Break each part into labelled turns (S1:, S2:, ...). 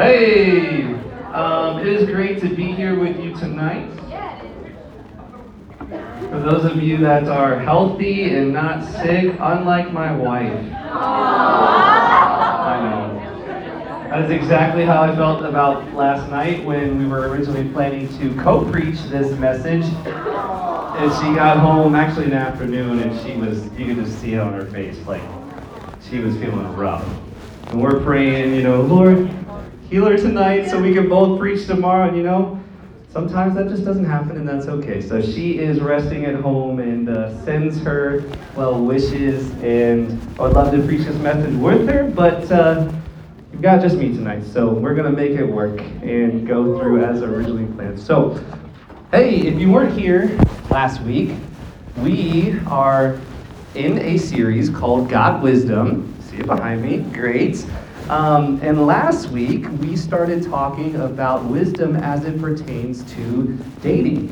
S1: Hey, um, it is great to be here with you tonight. For those of you that are healthy and not sick, unlike my wife. I know. That is exactly how I felt about last night when we were originally planning to co-preach this message. And she got home actually in the afternoon and she was, you could just see it on her face, like she was feeling rough. And we're praying, you know, Lord, heal her tonight so we can both preach tomorrow. And you know, sometimes that just doesn't happen and that's okay. So she is resting at home and uh, sends her well wishes. And I would love to preach this message with her, but uh, you've got just me tonight. So we're going to make it work and go through as originally planned. So, hey, if you weren't here last week, we are in a series called Got Wisdom See it behind me. Great. Um, and last week, we started talking about wisdom as it pertains to dating,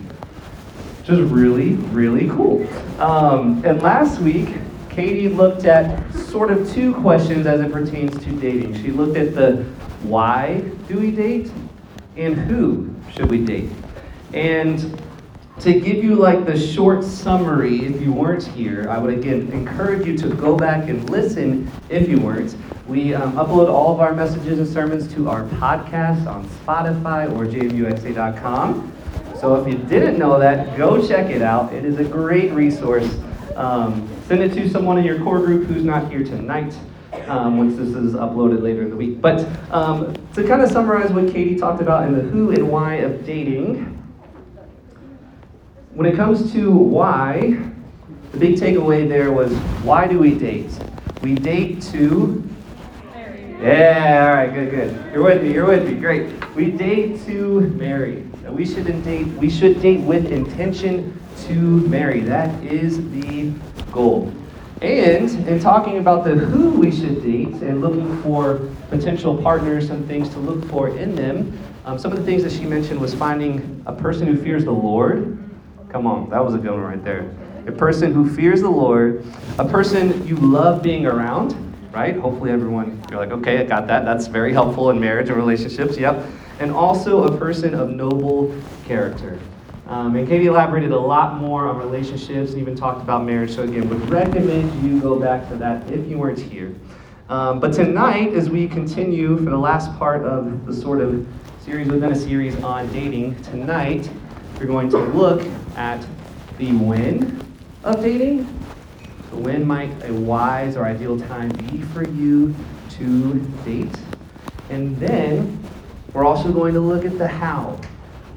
S1: which is really, really cool. Um, and last week, Katie looked at sort of two questions as it pertains to dating. She looked at the why do we date and who should we date. And to give you like the short summary if you weren't here i would again encourage you to go back and listen if you weren't. We um, upload all of our messages and sermons to our podcast on spotify or jmuxa.com so if you didn't know that go check it out. It is a great resource. Um, send it to someone in your core group who's not here tonight um, once this is uploaded later in the week. But um, to kind of summarize what katie talked about in the who and why of dating when it comes to why, the big takeaway there was why do we date? We date to. Yeah, all right, good, good. You're with me, you're with me, great. We date to marry. We shouldn't date, we should date with intention to marry. That is the goal. And in talking about the who we should date and looking for potential partners and things to look for in them, um, some of the things that she mentioned was finding a person who fears the Lord, Come on, that was a good one right there. A person who fears the Lord, a person you love being around, right? Hopefully, everyone, you're like, okay, I got that. That's very helpful in marriage and relationships, yep. And also a person of noble character. Um, and Katie elaborated a lot more on relationships and even talked about marriage. So, again, would recommend you go back to that if you weren't here. Um, but tonight, as we continue for the last part of the sort of series within a series on dating, tonight we're going to look at the when of dating. So when might a wise or ideal time be for you to date? And then we're also going to look at the how.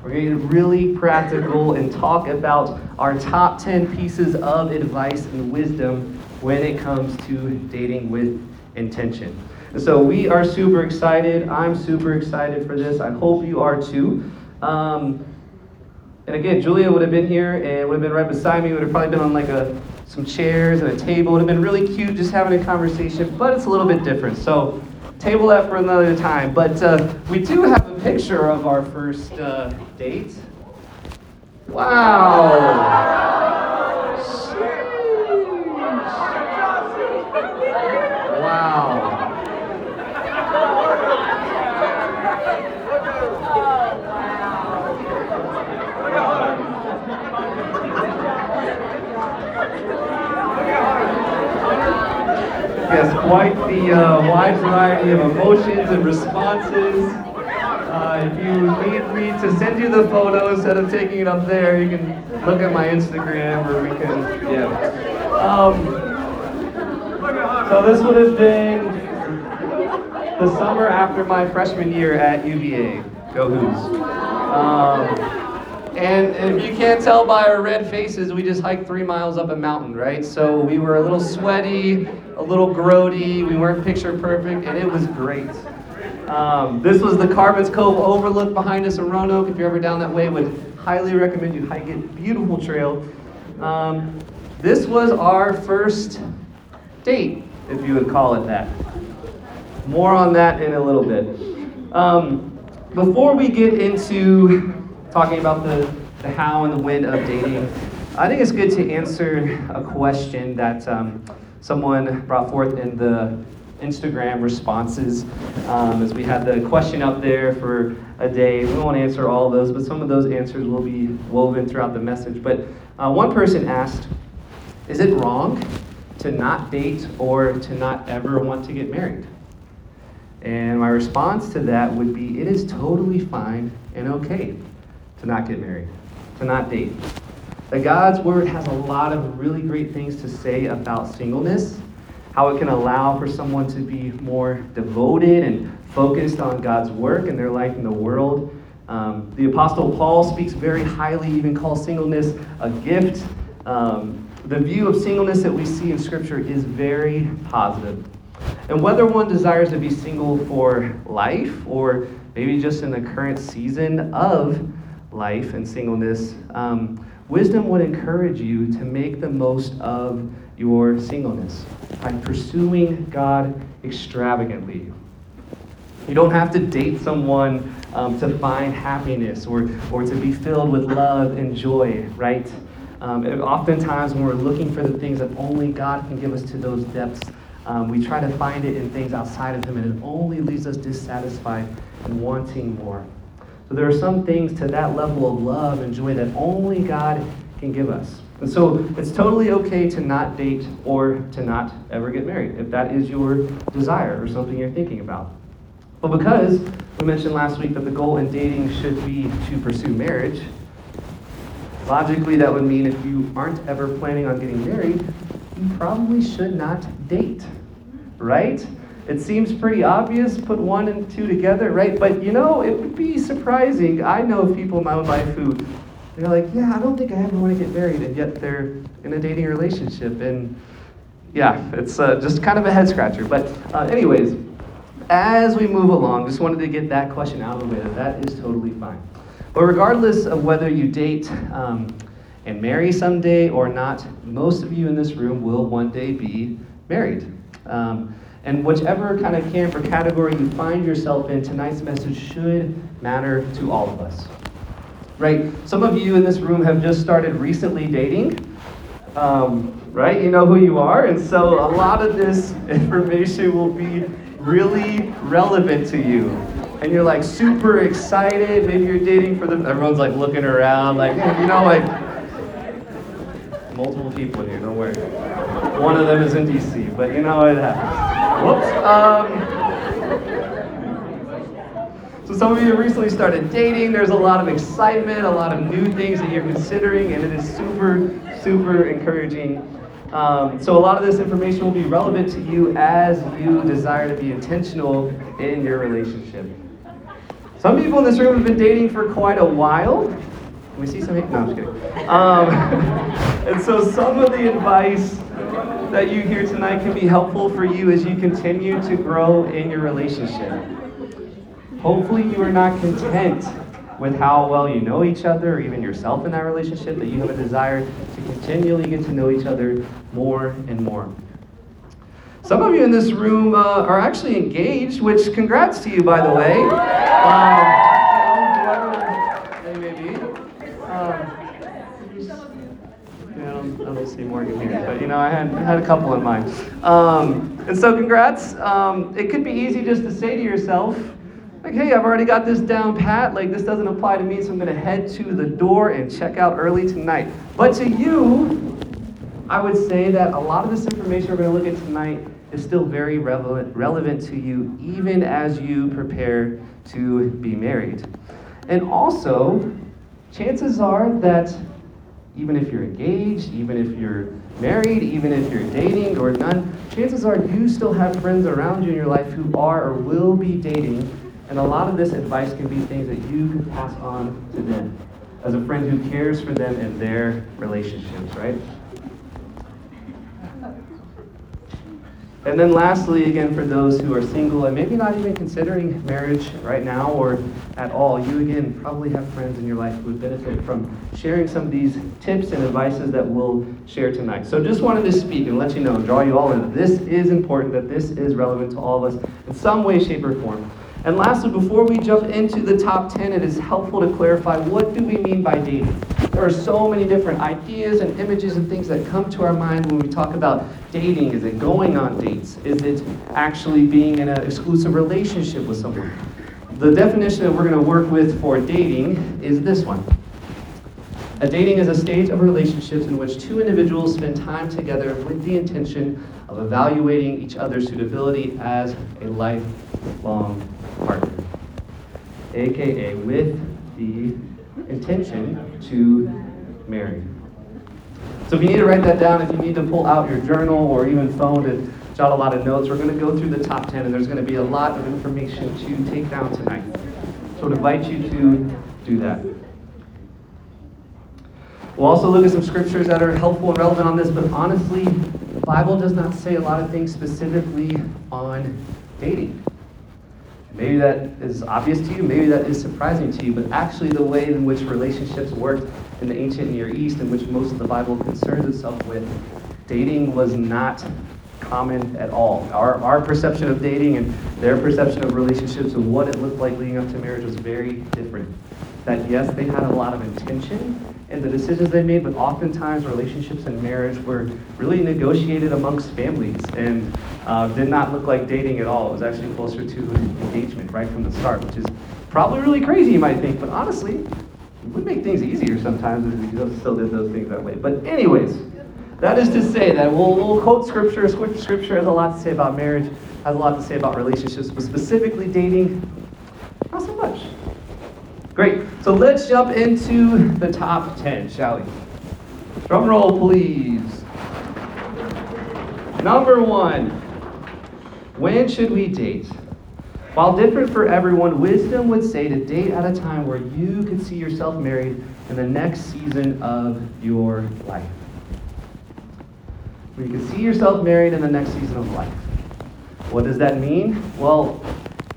S1: We're going to get really practical and talk about our top 10 pieces of advice and wisdom when it comes to dating with intention. And so we are super excited. I'm super excited for this. I hope you are too. Um, and again, Julia would have been here and would have been right beside me. Would have probably been on like a some chairs and a table. Would have been really cute, just having a conversation. But it's a little bit different. So table that for another time. But uh, we do have a picture of our first uh, date. Wow. Yes, quite the uh, wide variety of emotions and responses. Uh, if you need me to send you the photo instead of taking it up there, you can look at my Instagram or we can, yeah. Um, so this would have been the summer after my freshman year at UVA. Go Hoos. Um, and if you can't tell by our red faces, we just hiked three miles up a mountain, right? So we were a little sweaty, a little grody, we weren't picture perfect, and it was great. Um, this was the Carvins Cove overlook behind us in Roanoke. If you're ever down that way, would highly recommend you hike it. Beautiful trail. Um, this was our first date, if you would call it that. More on that in a little bit. Um, before we get into talking about the, the how and the when of dating, I think it's good to answer a question that um, someone brought forth in the Instagram responses um, as we had the question up there for a day. We won't answer all of those, but some of those answers will be woven throughout the message. But uh, one person asked, Is it wrong to not date or to not ever want to get married? And my response to that would be it is totally fine and okay to not get married, to not date. That God's Word has a lot of really great things to say about singleness, how it can allow for someone to be more devoted and focused on God's work in their life in the world. Um, the Apostle Paul speaks very highly, even calls singleness a gift. Um, the view of singleness that we see in Scripture is very positive. And whether one desires to be single for life or maybe just in the current season of life and singleness, um, wisdom would encourage you to make the most of your singleness by pursuing God extravagantly. You don't have to date someone um, to find happiness or, or to be filled with love and joy, right? Um, oftentimes, when we're looking for the things that only God can give us to those depths, um, we try to find it in things outside of Him, and it only leaves us dissatisfied and wanting more. So there are some things to that level of love and joy that only God can give us. And so it's totally okay to not date or to not ever get married if that is your desire or something you're thinking about. But because we mentioned last week that the goal in dating should be to pursue marriage, logically that would mean if you aren't ever planning on getting married, you probably should not date, right? It seems pretty obvious, put one and two together, right? But you know, it would be surprising. I know people in my own life who they're like, yeah, I don't think I ever want to get married, and yet they're in a dating relationship. And yeah, it's uh, just kind of a head scratcher. But, uh, anyways, as we move along, just wanted to get that question out of the way that that is totally fine. But regardless of whether you date, um, and marry someday or not, most of you in this room will one day be married. Um, and whichever kind of camp or category you find yourself in, tonight's message should matter to all of us. Right? Some of you in this room have just started recently dating. Um, right? You know who you are. And so a lot of this information will be really relevant to you. And you're like super excited. Maybe you're dating for the. Everyone's like looking around, like, you know, like multiple people here, don't worry. One of them is in DC, but you know it happens. Whoops. Um, so some of you recently started dating. There's a lot of excitement, a lot of new things that you're considering, and it is super, super encouraging. Um, so a lot of this information will be relevant to you as you desire to be intentional in your relationship. Some people in this room have been dating for quite a while. We see some? No, I'm just kidding. Um, and so some of the advice that you hear tonight can be helpful for you as you continue to grow in your relationship. Hopefully, you are not content with how well you know each other or even yourself in that relationship, that you have a desire to continually get to know each other more and more. Some of you in this room uh, are actually engaged, which congrats to you, by the way. Um, I don't see Morgan here, but you know, I had, had a couple in mind. Um, and so, congrats. Um, it could be easy just to say to yourself, like, hey, I've already got this down pat. Like, this doesn't apply to me, so I'm going to head to the door and check out early tonight. But to you, I would say that a lot of this information we're going to look at tonight is still very relevant, relevant to you, even as you prepare to be married. And also, chances are that even if you're engaged, even if you're married, even if you're dating or none, chances are you still have friends around you in your life who are or will be dating. And a lot of this advice can be things that you can pass on to them as a friend who cares for them in their relationships, right? And then lastly, again, for those who are single and maybe not even considering marriage right now or at all, you again probably have friends in your life who would benefit from sharing some of these tips and advices that we'll share tonight. So just wanted to speak and let you know, draw you all in. This is important, that this is relevant to all of us in some way, shape, or form. And lastly, before we jump into the top 10, it is helpful to clarify what do we mean by dating? There are so many different ideas and images and things that come to our mind when we talk about dating. Is it going on dates? Is it actually being in an exclusive relationship with someone? The definition that we're going to work with for dating is this one. A dating is a stage of relationships in which two individuals spend time together with the intention of evaluating each other's suitability as a lifelong partner, aka with the intention to marry. So if you need to write that down, if you need to pull out your journal or even phone to jot a lot of notes, we're going to go through the top 10 and there's going to be a lot of information to take down tonight. So I'd invite you to do that. We'll also look at some scriptures that are helpful and relevant on this, but honestly, the Bible does not say a lot of things specifically on dating. Maybe that is obvious to you, maybe that is surprising to you, but actually, the way in which relationships worked in the ancient Near East, in which most of the Bible concerns itself with, dating was not common at all. Our, our perception of dating and their perception of relationships and what it looked like leading up to marriage was very different. That, yes, they had a lot of intention in the decisions they made, but oftentimes relationships and marriage were really negotiated amongst families and uh, did not look like dating at all. It was actually closer to engagement right from the start, which is probably really crazy, you might think, but honestly, it would make things easier sometimes if we still did those things that way. But, anyways, that is to say that we'll, we'll quote scripture. Scripture has a lot to say about marriage, has a lot to say about relationships, but specifically dating, not so much. Great. So let's jump into the top 10, shall we? Drum roll, please. Number one, when should we date? While different for everyone, wisdom would say to date at a time where you could see yourself married in the next season of your life. Where you can see yourself married in the next season of life. What does that mean? Well,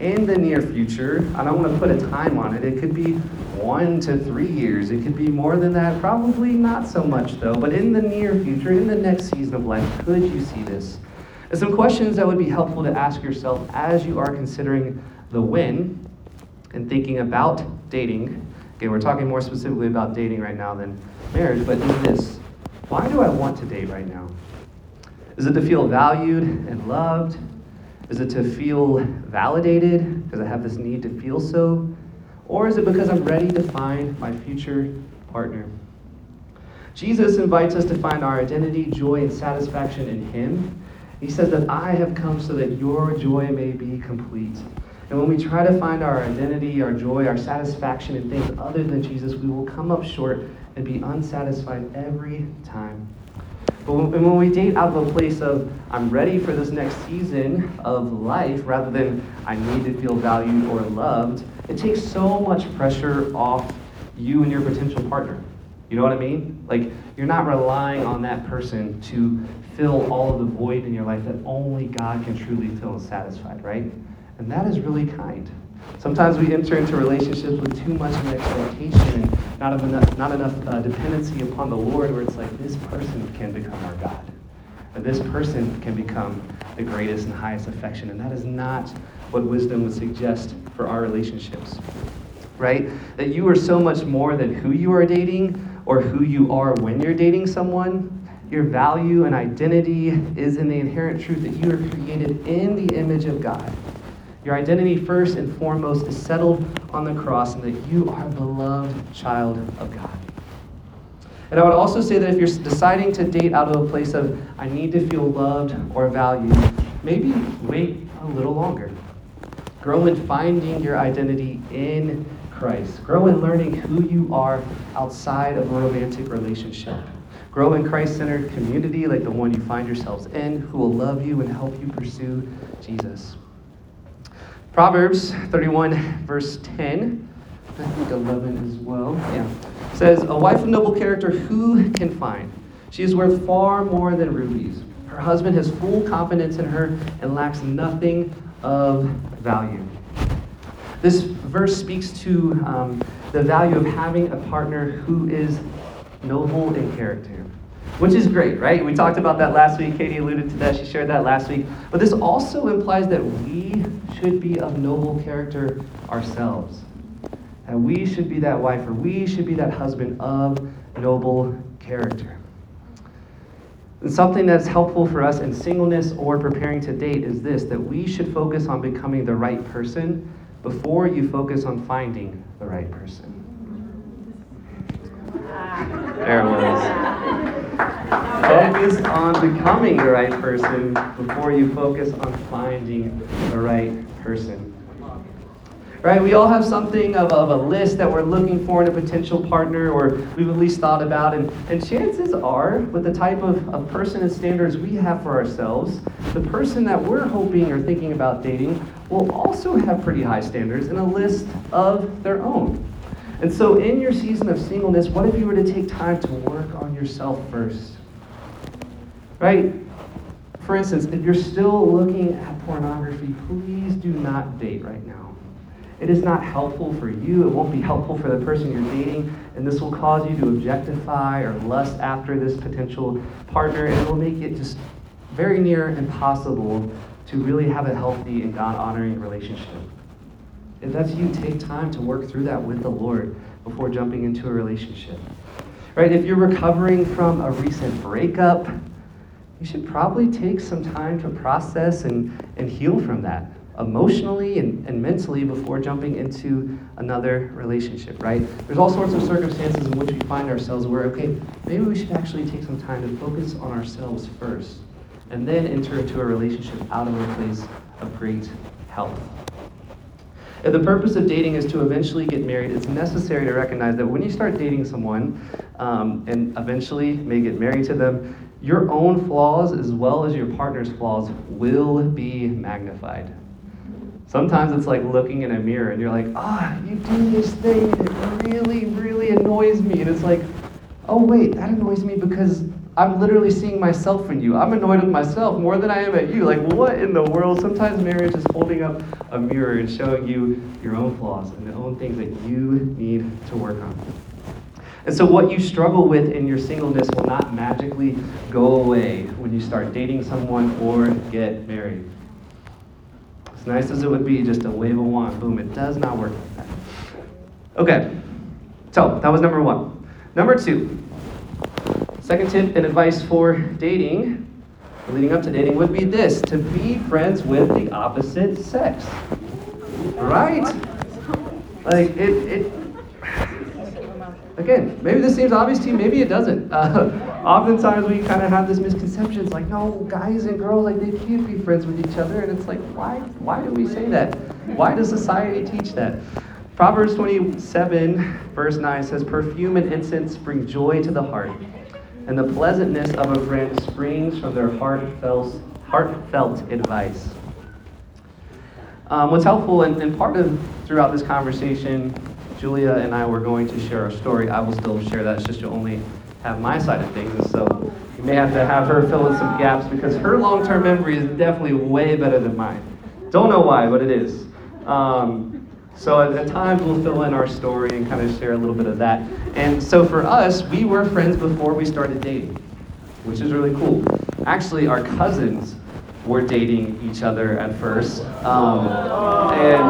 S1: in the near future, I don't want to put a time on it. It could be one to three years. It could be more than that. Probably not so much, though. But in the near future, in the next season of life, could you see this? And some questions that would be helpful to ask yourself as you are considering the when and thinking about dating. Again, we're talking more specifically about dating right now than marriage, but is this why do I want to date right now? Is it to feel valued and loved? Is it to feel validated because I have this need to feel so? Or is it because I'm ready to find my future partner? Jesus invites us to find our identity, joy, and satisfaction in Him. He says that I have come so that your joy may be complete. And when we try to find our identity, our joy, our satisfaction in things other than Jesus, we will come up short and be unsatisfied every time. But when we date out of a place of, I'm ready for this next season of life, rather than I need to feel valued or loved, it takes so much pressure off you and your potential partner. You know what I mean? Like, you're not relying on that person to fill all of the void in your life that only God can truly fill and satisfy, right? And that is really kind. Sometimes we enter into relationships with too much of an expectation and not enough, not enough uh, dependency upon the Lord, where it's like this person can become our God. Or this person can become the greatest and highest affection. And that is not what wisdom would suggest for our relationships. Right? That you are so much more than who you are dating or who you are when you're dating someone. Your value and identity is in the inherent truth that you are created in the image of God. Your identity, first and foremost, is settled on the cross and that you are a beloved child of God. And I would also say that if you're deciding to date out of a place of, I need to feel loved or valued, maybe wait a little longer. Grow in finding your identity in Christ. Grow in learning who you are outside of a romantic relationship. Grow in Christ centered community like the one you find yourselves in, who will love you and help you pursue Jesus. Proverbs 31, verse 10, I think 11 as well, yeah, says, A wife of noble character, who can find? She is worth far more than rubies. Her husband has full confidence in her and lacks nothing of value. This verse speaks to um, the value of having a partner who is noble in character, which is great, right? We talked about that last week. Katie alluded to that. She shared that last week. But this also implies that we should be of noble character ourselves. And we should be that wife, or we should be that husband of noble character. And something that's helpful for us in singleness or preparing to date is this that we should focus on becoming the right person before you focus on finding the right person. There it was. Focus on becoming the right person before you focus on finding the right person. Right? We all have something of, of a list that we're looking for in a potential partner or we've at least thought about. And, and chances are, with the type of, of person and standards we have for ourselves, the person that we're hoping or thinking about dating will also have pretty high standards and a list of their own. And so, in your season of singleness, what if you were to take time to work on yourself first? Right? For instance, if you're still looking at pornography, please do not date right now. It is not helpful for you. It won't be helpful for the person you're dating. And this will cause you to objectify or lust after this potential partner. And it will make it just very near impossible to really have a healthy and God honoring relationship. If that's you, take time to work through that with the Lord before jumping into a relationship. Right? If you're recovering from a recent breakup, you should probably take some time to process and, and heal from that emotionally and, and mentally before jumping into another relationship, right? There's all sorts of circumstances in which we find ourselves where, okay, maybe we should actually take some time to focus on ourselves first and then enter into a relationship out of a place of great health. If the purpose of dating is to eventually get married, it's necessary to recognize that when you start dating someone um, and eventually may get married to them, your own flaws as well as your partner's flaws will be magnified. Sometimes it's like looking in a mirror and you're like, ah, you do this thing it really, really annoys me. And it's like, oh, wait, that annoys me because I'm literally seeing myself in you. I'm annoyed with myself more than I am at you. Like, what in the world? Sometimes marriage is holding up a mirror and showing you your own flaws and the own things that you need to work on. And so, what you struggle with in your singleness will not magically go away when you start dating someone or get married. As nice as it would be just a wave a wand, boom, it does not work like that. Okay, so that was number one. Number two, Second tip and advice for dating, leading up to dating, would be this to be friends with the opposite sex. Right? Like, it, it again, maybe this seems obvious to you, maybe it doesn't. Uh, oftentimes we kind of have this misconception. It's like, no, guys and girls, like, they can't be friends with each other. And it's like, why, why do we say that? Why does society teach that? Proverbs 27, verse 9 says, Perfume and incense bring joy to the heart and the pleasantness of a friend springs from their heartfelt, heartfelt advice. Um, what's helpful, and, and part of throughout this conversation, Julia and I were going to share our story. I will still share that. It's just you'll only have my side of things, so you may have to have her fill in some gaps because her long-term memory is definitely way better than mine. Don't know why, but it is. Um, so at, at, times we'll fill in our story and kind of share a little bit of that. And so for us, we were friends before we started dating, which is really cool. Actually, our cousins were dating each other at first. Um, and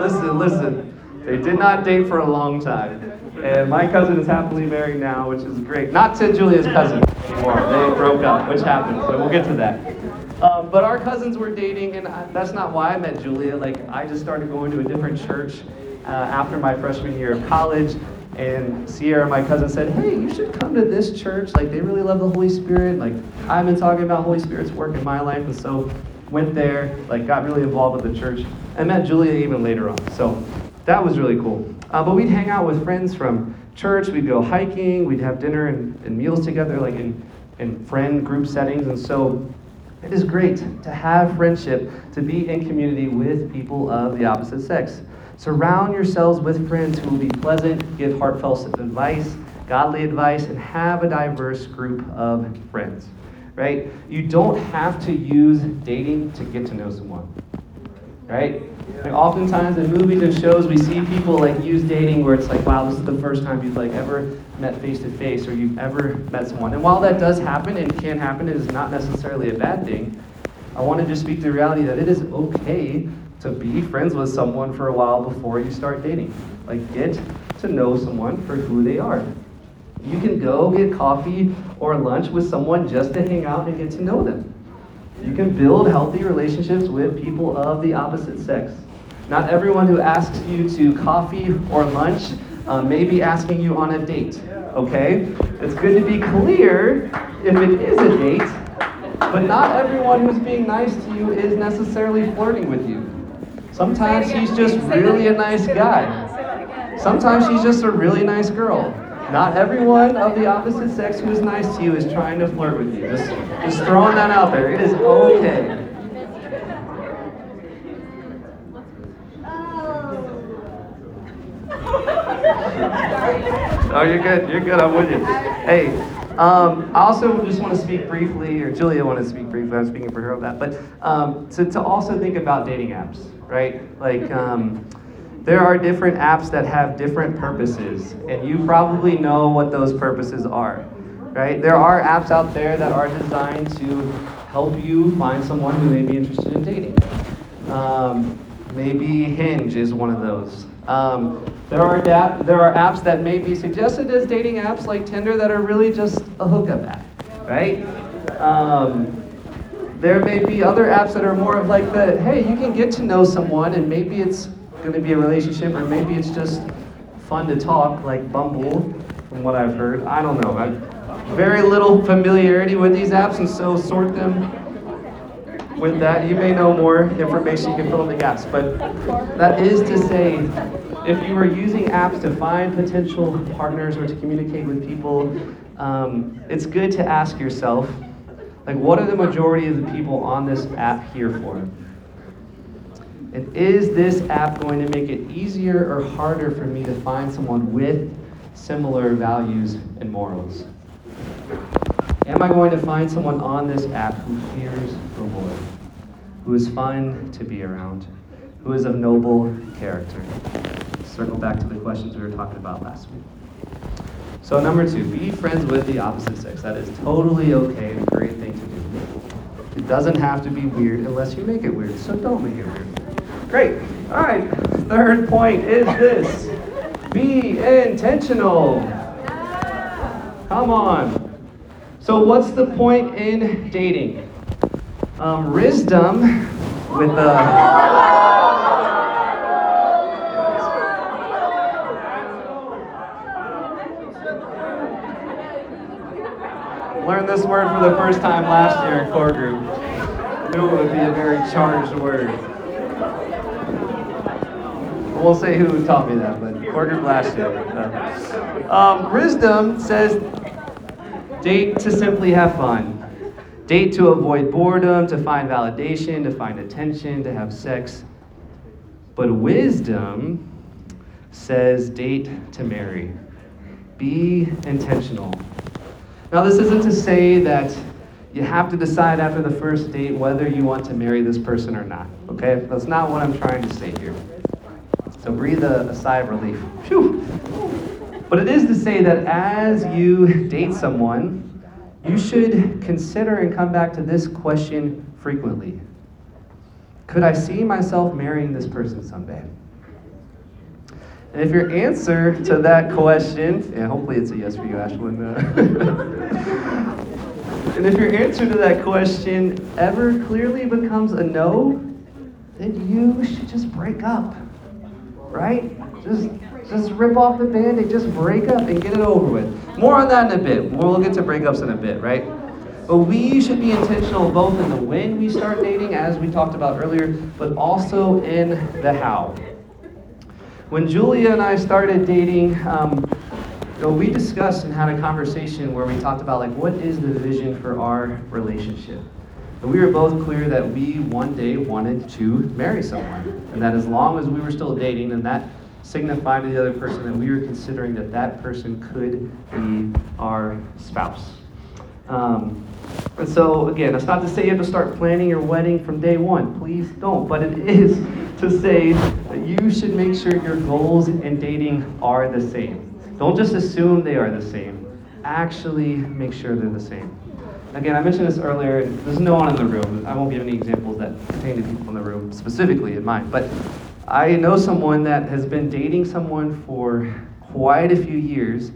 S1: listen, listen, they did not date for a long time. And my cousin is happily married now, which is great. Not to Julia's cousin anymore. They broke up, which happened. So we'll get to that. But our cousins were dating, and I, that's not why I met Julia. Like, I just started going to a different church uh, after my freshman year of college. And Sierra, my cousin, said, Hey, you should come to this church. Like, they really love the Holy Spirit. Like, I've been talking about Holy Spirit's work in my life. And so, went there, like, got really involved with the church, and met Julia even later on. So, that was really cool. Uh, but we'd hang out with friends from church. We'd go hiking. We'd have dinner and, and meals together, like in, in friend group settings. And so, it is great to have friendship, to be in community with people of the opposite sex. Surround yourselves with friends who will be pleasant, give heartfelt advice, godly advice, and have a diverse group of friends. Right? You don't have to use dating to get to know someone. right? Like oftentimes in movies and shows, we see people like use dating where it's like, wow, this is the first time you've like ever met face to face or you've ever met someone. And while that does happen and can happen, it is not necessarily a bad thing. I want to just speak to the reality that it is okay to be friends with someone for a while before you start dating. Like get to know someone for who they are. You can go get coffee or lunch with someone just to hang out and get to know them. You can build healthy relationships with people of the opposite sex. Not everyone who asks you to coffee or lunch uh, may be asking you on a date, okay? It's good to be clear if it is a date, but not everyone who's being nice to you is necessarily flirting with you. Sometimes he's just really a nice guy. Sometimes she's just a really nice girl. Not everyone of the opposite sex who is nice to you is trying to flirt with you. Just, just throwing that out there. It is okay. Oh, you're good. You're good. I'm with you. Hey, um, I also just want to speak briefly, or Julia wanted to speak briefly. I'm speaking for her on that, but um, to, to also think about dating apps, right? Like, um, there are different apps that have different purposes, and you probably know what those purposes are, right? There are apps out there that are designed to help you find someone who may be interested in dating. Um, maybe Hinge is one of those. Um, there are da- there are apps that may be suggested as dating apps like Tinder that are really just a hookup app, right? Um, there may be other apps that are more of like the hey, you can get to know someone and maybe it's going to be a relationship, or maybe it's just fun to talk, like Bumble, from what I've heard. I don't know. I've very little familiarity with these apps, and so sort them with that. You may know more information, you can fill in the gaps. But that is to say, if you are using apps to find potential partners or to communicate with people, um, it's good to ask yourself, like, what are the majority of the people on this app here for? And is this app going to make it easier or harder for me to find someone with similar values and morals? Am I going to find someone on this app who fears Lord, who is fun to be around, who is of noble character? Circle back to the questions we were talking about last week. So, number two, be friends with the opposite sex. That is totally okay and a great thing to do. It doesn't have to be weird unless you make it weird, so don't make it weird. Great. All right. Third point is this be intentional. Come on. So, what's the point in dating? Um, wisdom with the. Learned this word for the first time last year in core group. Knew it would be a very charged word. We'll say who taught me that, but Porter last year. Um, wisdom says date to simply have fun. Date to avoid boredom, to find validation, to find attention, to have sex. But wisdom says date to marry. Be intentional. Now, this isn't to say that you have to decide after the first date whether you want to marry this person or not. Okay? That's not what I'm trying to say here. So breathe a, a sigh of relief. But it is to say that as you date someone, you should consider and come back to this question frequently Could I see myself marrying this person someday? And if your answer to that question, and hopefully it's a yes for you, Ashlyn. Uh, and if your answer to that question ever clearly becomes a no, then you should just break up right? Just just rip off the band-aid, just break up and get it over with. More on that in a bit. We'll get to breakups in a bit, right? But we should be intentional both in the when we start dating, as we talked about earlier, but also in the how. When Julia and I started dating, um, you know, we discussed and had a conversation where we talked about like what is the vision for our relationship. And we were both clear that we one day wanted to marry someone. And that as long as we were still dating, and that signified to the other person that we were considering that that person could be our spouse. Um, and so, again, that's not to say you have to start planning your wedding from day one. Please don't. But it is to say that you should make sure your goals in dating are the same. Don't just assume they are the same. Actually, make sure they're the same. Again, I mentioned this earlier. There's no one in the room. I won't give any examples that pertain to people in the room specifically in mind. But I know someone that has been dating someone for quite a few years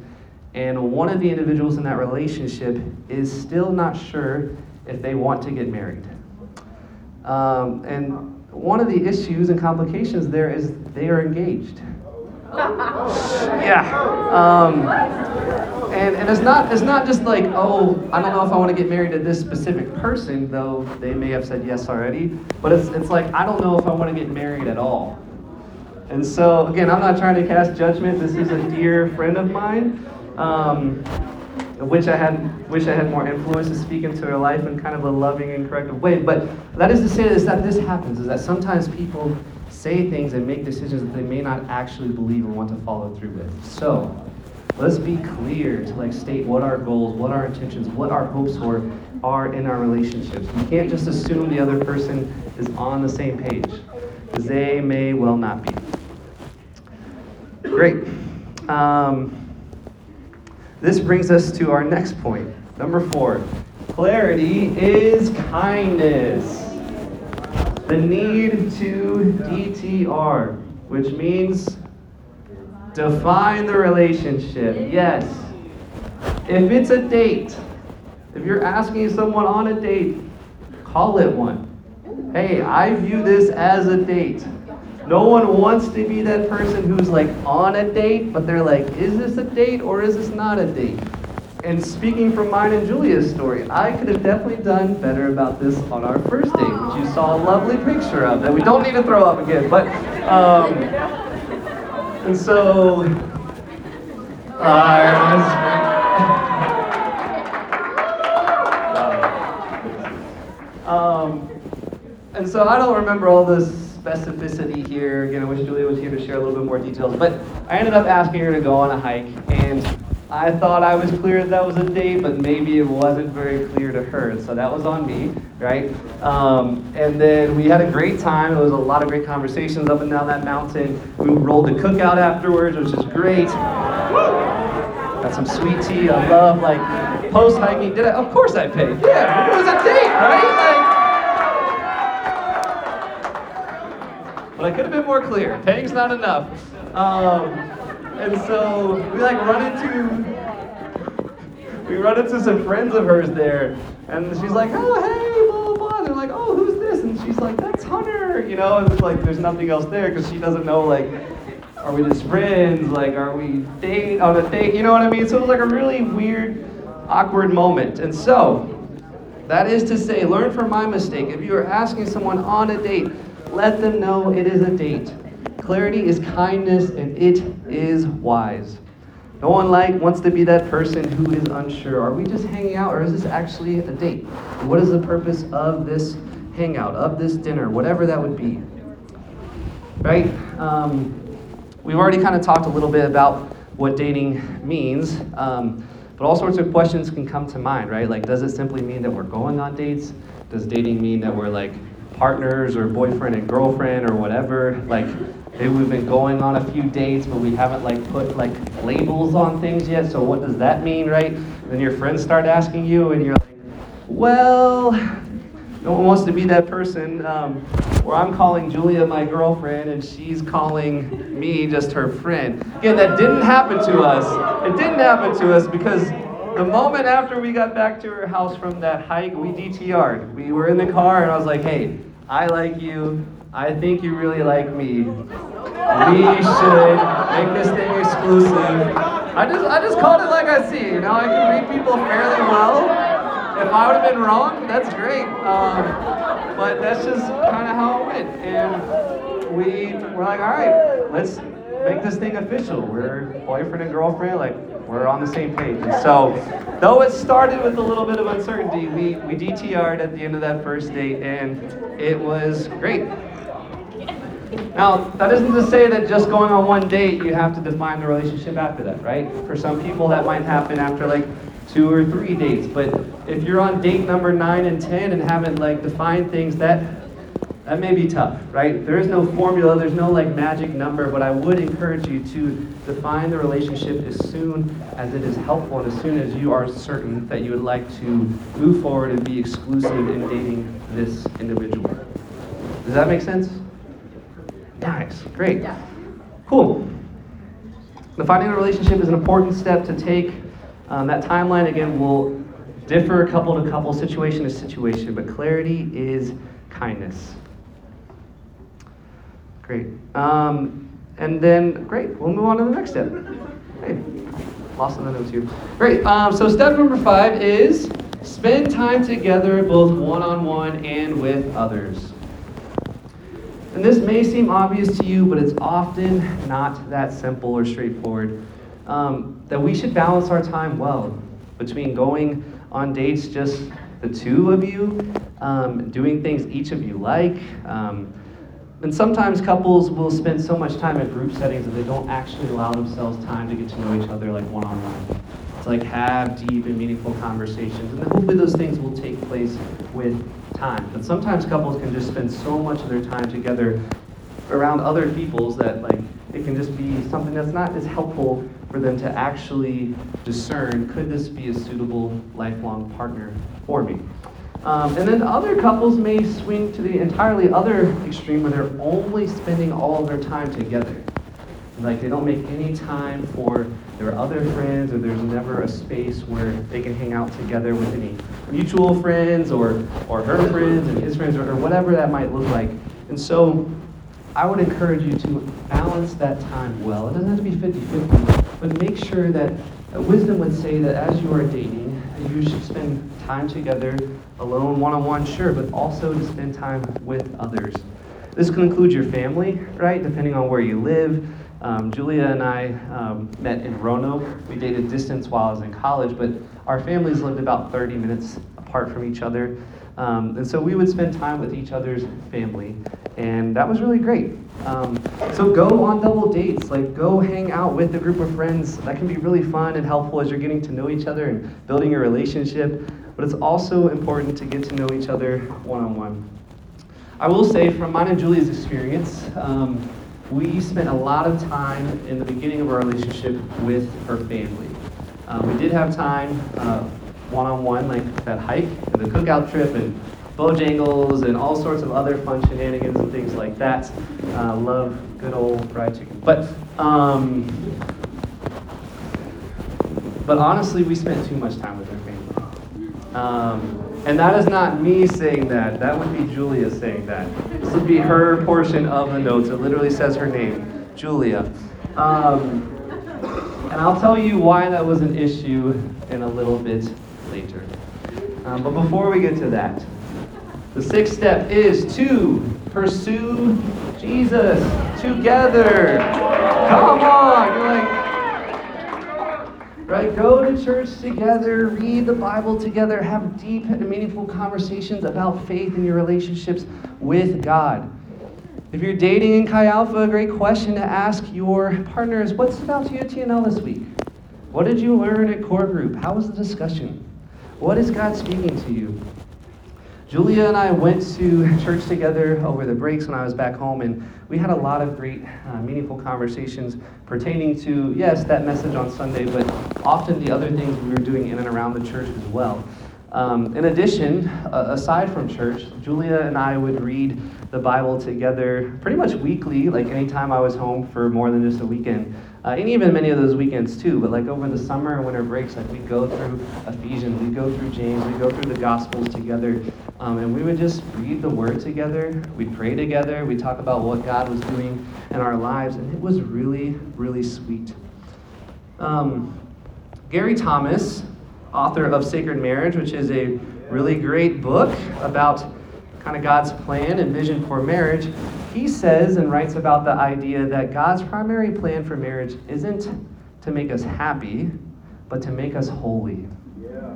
S1: and one of the individuals in that relationship is still not sure if they want to get married. Um, and one of the issues and complications there is they are engaged. yeah. Um, and, and it's not it's not just like oh I don't know if I want to get married to this specific person though they may have said yes already but it's it's like I don't know if I want to get married at all and so again I'm not trying to cast judgment this is a dear friend of mine um, which I had wish I had more influence to speak into her life in kind of a loving and corrective way. But that is to say is that this happens, is that sometimes people say things and make decisions that they may not actually believe or want to follow through with. So let's be clear to like state what our goals, what our intentions, what our hopes for are in our relationships. We can't just assume the other person is on the same page, because they may well not be. Great. Um, this brings us to our next point. Number four clarity is kindness. The need to DTR, which means define the relationship. Yes. If it's a date, if you're asking someone on a date, call it one. Hey, I view this as a date. No one wants to be that person who's like on a date, but they're like, is this a date or is this not a date? And speaking from mine and Julia's story, I could have definitely done better about this on our first date, which you saw a lovely picture of that we don't need to throw up again. But, um, and so, uh, um, and so I don't remember all this specificity here. Again, I wish Julia was here to share a little bit more details. But I ended up asking her to go on a hike, and I thought I was clear that was a date, but maybe it wasn't very clear to her. So that was on me, right? Um, and then we had a great time. It was a lot of great conversations up and down that mountain. We rolled the cookout afterwards, which is great. Got some sweet tea. I love like post hiking. Did I? Of course I paid. Yeah, it was a date, right? Like, but I could have been more clear. Paying's not enough. Um, and so we like run into we run into some friends of hers there, and she's like, oh hey, blah blah blah. And they're like, oh who's this? And she's like, that's Hunter. You know, and it's like there's nothing else there because she doesn't know like. Are we just friends? Like, are we date on a date? You know what I mean? So it was like a really weird, awkward moment. And so, that is to say, learn from my mistake. If you are asking someone on a date, let them know it is a date. Clarity is kindness and it is wise. No one like wants to be that person who is unsure. Are we just hanging out or is this actually a date? What is the purpose of this hangout, of this dinner, whatever that would be? Right? Um, we've already kind of talked a little bit about what dating means, um, but all sorts of questions can come to mind, right? Like, does it simply mean that we're going on dates? Does dating mean that we're like partners or boyfriend and girlfriend or whatever. Like maybe we've been going on a few dates, but we haven't like put like labels on things yet. So what does that mean, right? Then your friends start asking you, and you're like, well, no one wants to be that person um, where I'm calling Julia my girlfriend and she's calling me just her friend. Again, that didn't happen to us. It didn't happen to us because the moment after we got back to her house from that hike, we DTR'd. We were in the car and I was like, hey, I like you. I think you really like me. We should make this thing exclusive. I just I just called it like I see. You know, I can read people fairly well. If I would have been wrong, that's great. Um, but that's just kind of how it went. And we were like, all right, let's make this thing official. We're boyfriend and girlfriend. Like we're on the same page. And so, though it started with a little bit of uncertainty, we, we DTR'd at the end of that first date, and it was great. Now, that isn't to say that just going on one date, you have to define the relationship after that, right? For some people, that might happen after like two or three dates. But if you're on date number nine and 10 and haven't like defined things, that that may be tough, right? There is no formula, there's no like magic number, but I would encourage you to define the relationship as soon as it is helpful and as soon as you are certain that you would like to move forward and be exclusive in dating this individual. Does that make sense? Nice, great.
S2: Yeah.
S1: Cool. finding a relationship is an important step to take. Um, that timeline, again, will differ couple to couple, situation to situation, but clarity is kindness. Great. Um, and then, great, we'll move on to the next step. Hey, lost in the notes here. Great. Um, so, step number five is spend time together, both one on one and with others. And this may seem obvious to you, but it's often not that simple or straightforward. Um, that we should balance our time well between going on dates, just the two of you, um, doing things each of you like. Um, and sometimes couples will spend so much time at group settings that they don't actually allow themselves time to get to know each other like one on one. To like have deep and meaningful conversations. And hopefully those things will take place with time. But sometimes couples can just spend so much of their time together around other people's that like it can just be something that's not as helpful for them to actually discern could this be a suitable lifelong partner for me. Um, and then other couples may swing to the entirely other extreme where they're only spending all of their time together. Like they don't make any time for their other friends, or there's never a space where they can hang out together with any mutual friends or, or her friends and his friends, or, or whatever that might look like. And so I would encourage you to balance that time well. It doesn't have to be 50 50, but make sure that uh, wisdom would say that as you are dating, you should spend time together, alone, one on one, sure, but also to spend time with others. This can include your family, right, depending on where you live. Um, Julia and I um, met in Roanoke. We dated distance while I was in college, but our families lived about 30 minutes apart from each other. Um, and so we would spend time with each other's family, and that was really great. Um, so go on double dates, like go hang out with a group of friends. That can be really fun and helpful as you're getting to know each other and building a relationship. But it's also important to get to know each other one on one. I will say, from mine and Julia's experience, um, we spent a lot of time in the beginning of our relationship with her family. Um, we did have time one on one, like that hike and the cookout trip and Bojangles and all sorts of other fun shenanigans and things like that. Uh, love good old fried chicken. But um, but honestly, we spent too much time with her family. Um, and that is not me saying that. That would be Julia saying that. This would be her portion of the notes. It literally says her name, Julia. Um, and I'll tell you why that was an issue in a little bit later. Um, but before we get to that, the sixth step is to pursue Jesus together. Come on. You're like, right? Go to church together, read the Bible together, have deep and meaningful conversations about faith and your relationships with God. If you're dating in Chi Alpha, a great question to ask your partner is what's about you at TNL this week? What did you learn at core group? How was the discussion? What is God speaking to you? Julia and I went to church together over the breaks when I was back home, and we had a lot of great, uh, meaningful conversations pertaining to, yes, that message on Sunday, but often the other things we were doing in and around the church as well. Um, in addition, uh, aside from church, Julia and I would read the Bible together pretty much weekly, like anytime I was home for more than just a weekend. Uh, and even many of those weekends too, but like over the summer and winter breaks, like we go through Ephesians, we go through James, we go through the Gospels together, um, and we would just read the Word together, we'd pray together, we'd talk about what God was doing in our lives, and it was really, really sweet. Um, Gary Thomas, author of Sacred Marriage, which is a really great book about kind of God's plan and vision for marriage, he says and writes about the idea that God's primary plan for marriage isn't to make us happy, but to make us holy. Yeah.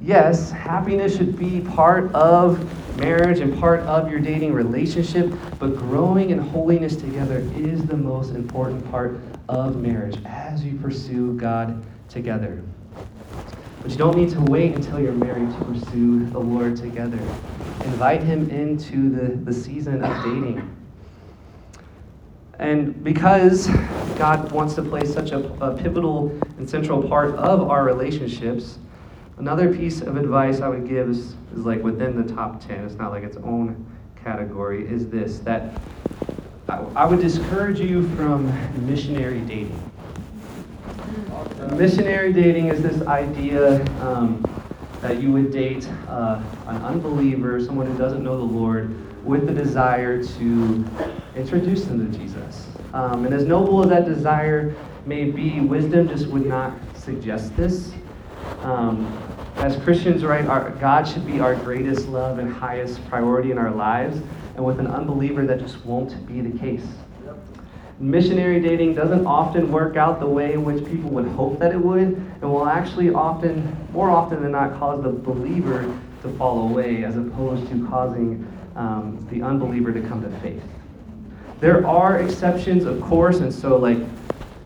S1: Yes, happiness should be part of marriage and part of your dating relationship, but growing in holiness together is the most important part of marriage as you pursue God together. But you don't need to wait until you're married to pursue the Lord together. Invite Him into the, the season of dating. And because God wants to play such a, a, pivotal and central part of our relationships, another piece of advice I would give is, is like within the top 10, it's not like its own category, is this that I, I would discourage you from missionary dating. Missionary dating is this idea um, that you would date uh, an unbeliever, someone who doesn't know the Lord, with the desire to introduce them to Jesus. Um, and as noble as that desire may be, wisdom just would not suggest this. Um, as Christians, right, our, God should be our greatest love and highest priority in our lives. And with an unbeliever, that just won't be the case. Missionary dating doesn't often work out the way in which people would hope that it would, and will actually often, more often than not, cause the believer to fall away as opposed to causing um, the unbeliever to come to faith. There are exceptions, of course, and so like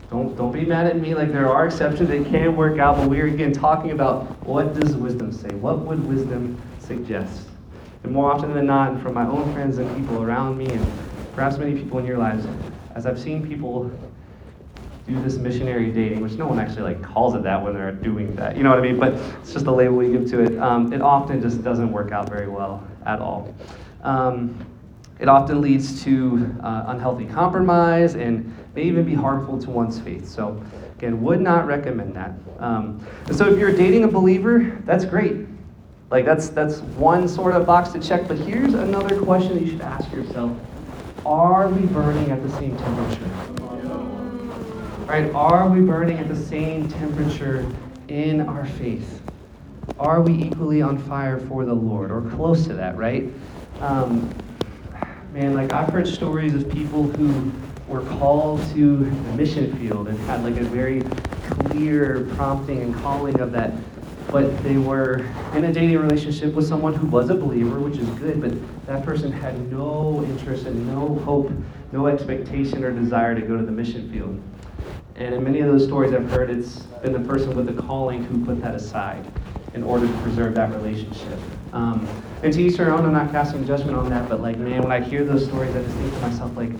S1: don't don't be mad at me. Like there are exceptions; they can work out. But we're again talking about what does wisdom say? What would wisdom suggest? And more often than not, from my own friends and people around me, and perhaps many people in your lives, as I've seen people do this missionary dating, which no one actually like calls it that when they're doing that. You know what I mean? But it's just the label we give to it. Um, it often just doesn't work out very well at all. Um, it often leads to uh, unhealthy compromise and may even be harmful to one's faith. So, again, would not recommend that. Um, and so, if you're dating a believer, that's great. Like that's that's one sort of box to check. But here's another question that you should ask yourself: Are we burning at the same temperature? Right? Are we burning at the same temperature in our faith? Are we equally on fire for the Lord, or close to that? Right? Um, man, like I've heard stories of people who were called to the mission field and had like a very clear prompting and calling of that. But they were in a dating relationship with someone who was a believer, which is good, but that person had no interest and no hope, no expectation or desire to go to the mission field. And in many of those stories I've heard, it's been the person with the calling who put that aside in order to preserve that relationship. Um, and to each their own, I'm not casting judgment on that, but like, man, when I hear those stories, I just think to myself, like,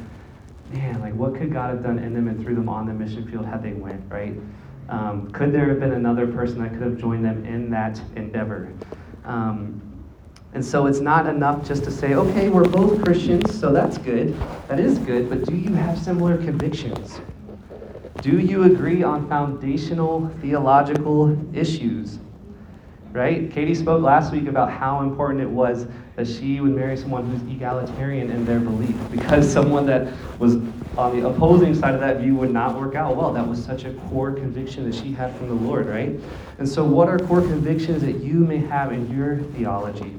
S1: man, like, what could God have done in them and through them on the mission field had they went, right? Um, could there have been another person that could have joined them in that endeavor? Um, and so it's not enough just to say, okay, we're both Christians, so that's good. That is good, but do you have similar convictions? Do you agree on foundational theological issues? Right? Katie spoke last week about how important it was that she would marry someone who's egalitarian in their belief because someone that was on the opposing side of that view would not work out well. That was such a core conviction that she had from the Lord, right? And so, what are core convictions that you may have in your theology?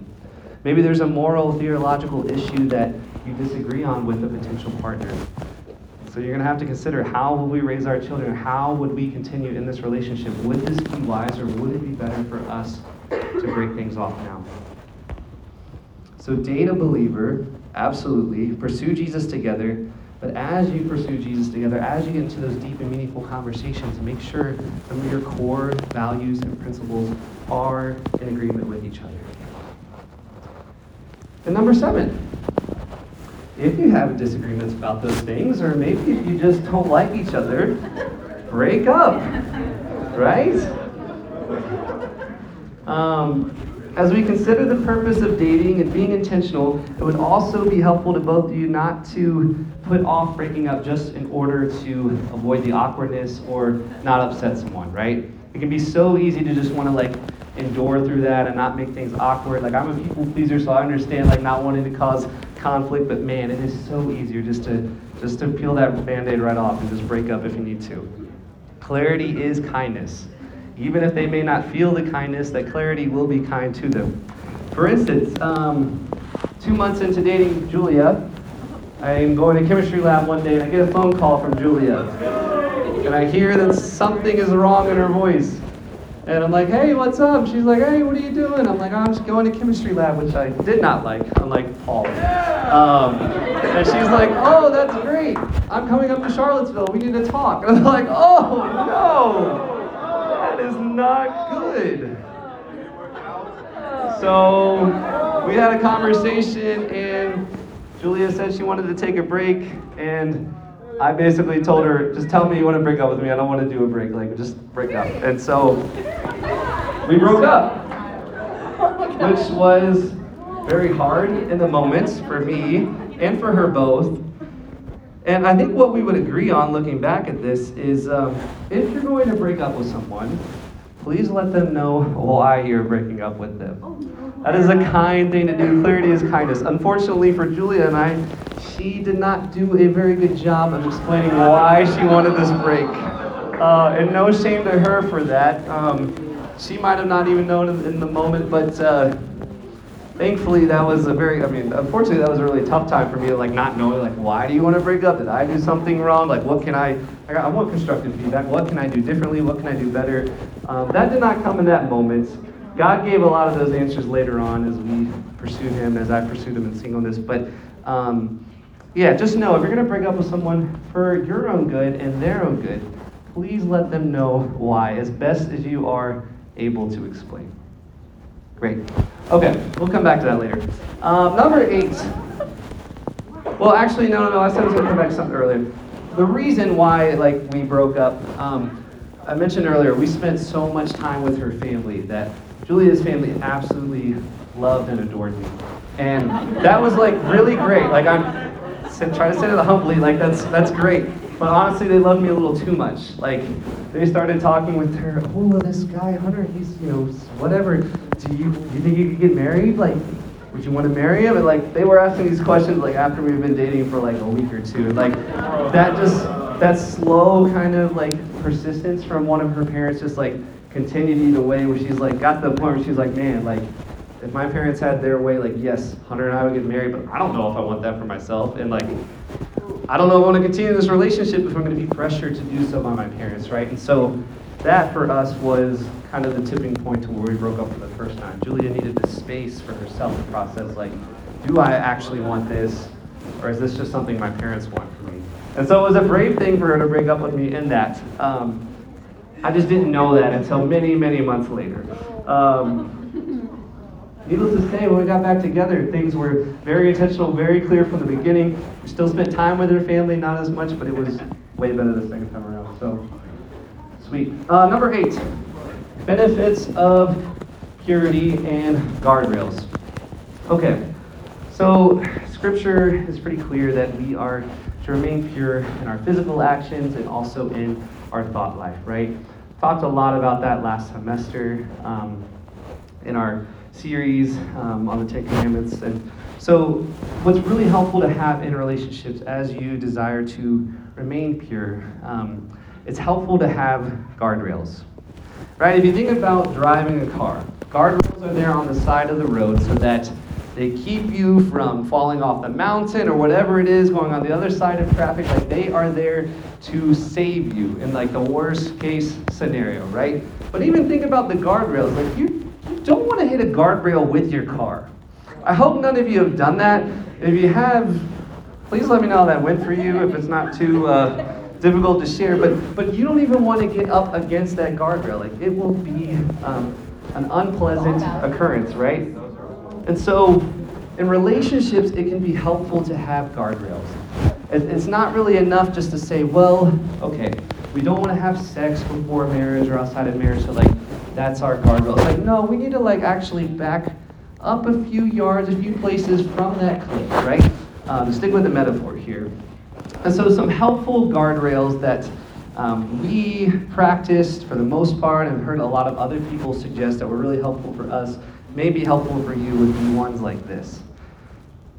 S1: Maybe there's a moral, theological issue that you disagree on with a potential partner. So you're going to have to consider how will we raise our children? How would we continue in this relationship? Would this be wise or would it be better for us to break things off now? So date a believer, absolutely. Pursue Jesus together. But as you pursue Jesus together, as you get into those deep and meaningful conversations, make sure some of your core values and principles are in agreement with each other. And number seven, if you have disagreements about those things, or maybe if you just don't like each other, break up, right? Um, as we consider the purpose of dating and being intentional, it would also be helpful to both of you not to put off breaking up just in order to avoid the awkwardness or not upset someone, right? It can be so easy to just want to like endure through that and not make things awkward. Like I'm a people pleaser, so I understand like not wanting to cause conflict, but man, it is so easier just to just to peel that band-aid right off and just break up if you need to. Clarity is kindness. Even if they may not feel the kindness, that clarity will be kind to them. For instance, um, two months into dating Julia, I am going to chemistry lab one day and I get a phone call from Julia. And I hear that something is wrong in her voice. And I'm like, hey, what's up? She's like, hey, what are you doing? I'm like, I'm just going to chemistry lab, which I did not like, unlike Paul. Um, and she's like, oh, that's great. I'm coming up to Charlottesville. We need to talk. And I'm like, oh, no. That is not good. So we had a conversation, and Julia said she wanted to take a break, and I basically told her, just tell me you want to break up with me. I don't want to do a break. Like, just break up. And so we broke up, which was very hard in the moment for me and for her both. And I think what we would agree on looking back at this is um, if you're going to break up with someone, please let them know why you're breaking up with them. That is a kind thing to do. Clarity is kindness. Unfortunately for Julia and I, she did not do a very good job of explaining why she wanted this break. Uh, and no shame to her for that. Um, she might have not even known in, the moment, but uh, thankfully that was a very i mean unfortunately that was a really tough time for me like not knowing like why do you want to break up did i do something wrong like what can i i, got, I want constructive feedback what can i do differently what can i do better um, that did not come in that moment god gave a lot of those answers later on as we pursued him as i pursued him in singleness but um, yeah just know if you're going to break up with someone for your own good and their own good please let them know why as best as you are able to explain Great. Okay, we'll come back to that later. Um, number eight. Well, actually, no, no, no. I said I was going to come back to something earlier. The reason why, like, we broke up. Um, I mentioned earlier, we spent so much time with her family that Julia's family absolutely loved and adored me, and that was like really great. Like, I'm trying to say it humbly, like that's that's great. But honestly, they loved me a little too much. Like, they started talking with her. Oh, this guy Hunter, he's you know whatever. Do you do you think you could get married? Like, would you want to marry him? And like, they were asking these questions like after we've been dating for like a week or two. Like, that just that slow kind of like persistence from one of her parents just like continued to eat away. Where she's like got to the point where she's like, man, like if my parents had their way, like yes, Hunter and I would get married, but I don't know if I want that for myself. And like I don't know if I want to continue this relationship if I'm going to be pressured to do so by my parents, right? And so that for us was kind of the tipping point to where we broke up for the first time. Julia needed the space for herself to process, like, do I actually want this, or is this just something my parents want for me? And so it was a brave thing for her to break up with me in that. Um, I just didn't know that until many, many months later. Um, Needless to say, when we got back together, things were very intentional, very clear from the beginning. We still spent time with her family, not as much, but it was way better the second time around. So, sweet. Uh, number eight benefits of purity and guardrails. Okay, so scripture is pretty clear that we are to remain pure in our physical actions and also in our thought life, right? Talked a lot about that last semester um, in our series um, on the Ten Commandments. And so, what's really helpful to have in relationships as you desire to remain pure, um, it's helpful to have guardrails. Right? If you think about driving a car, guardrails are there on the side of the road so that they keep you from falling off the mountain or whatever it is going on the other side of traffic. Like they are there to save you in like the worst case scenario, right? But even think about the guardrails. Like you you don't want to hit a guardrail with your car. I hope none of you have done that. If you have, please let me know how that went for you if it's not too uh, difficult to share. But, but you don't even want to get up against that guardrail. Like, it will be um, an unpleasant occurrence, right? And so, in relationships, it can be helpful to have guardrails. It's not really enough just to say, well, okay, we don't want to have sex before marriage or outside of marriage, so like that's our guardrail. It's like, no, we need to like actually back up a few yards, a few places from that cliff, right? Um, stick with the metaphor here. And so some helpful guardrails that um, we practiced for the most part and heard a lot of other people suggest that were really helpful for us, may be helpful for you would be ones like this.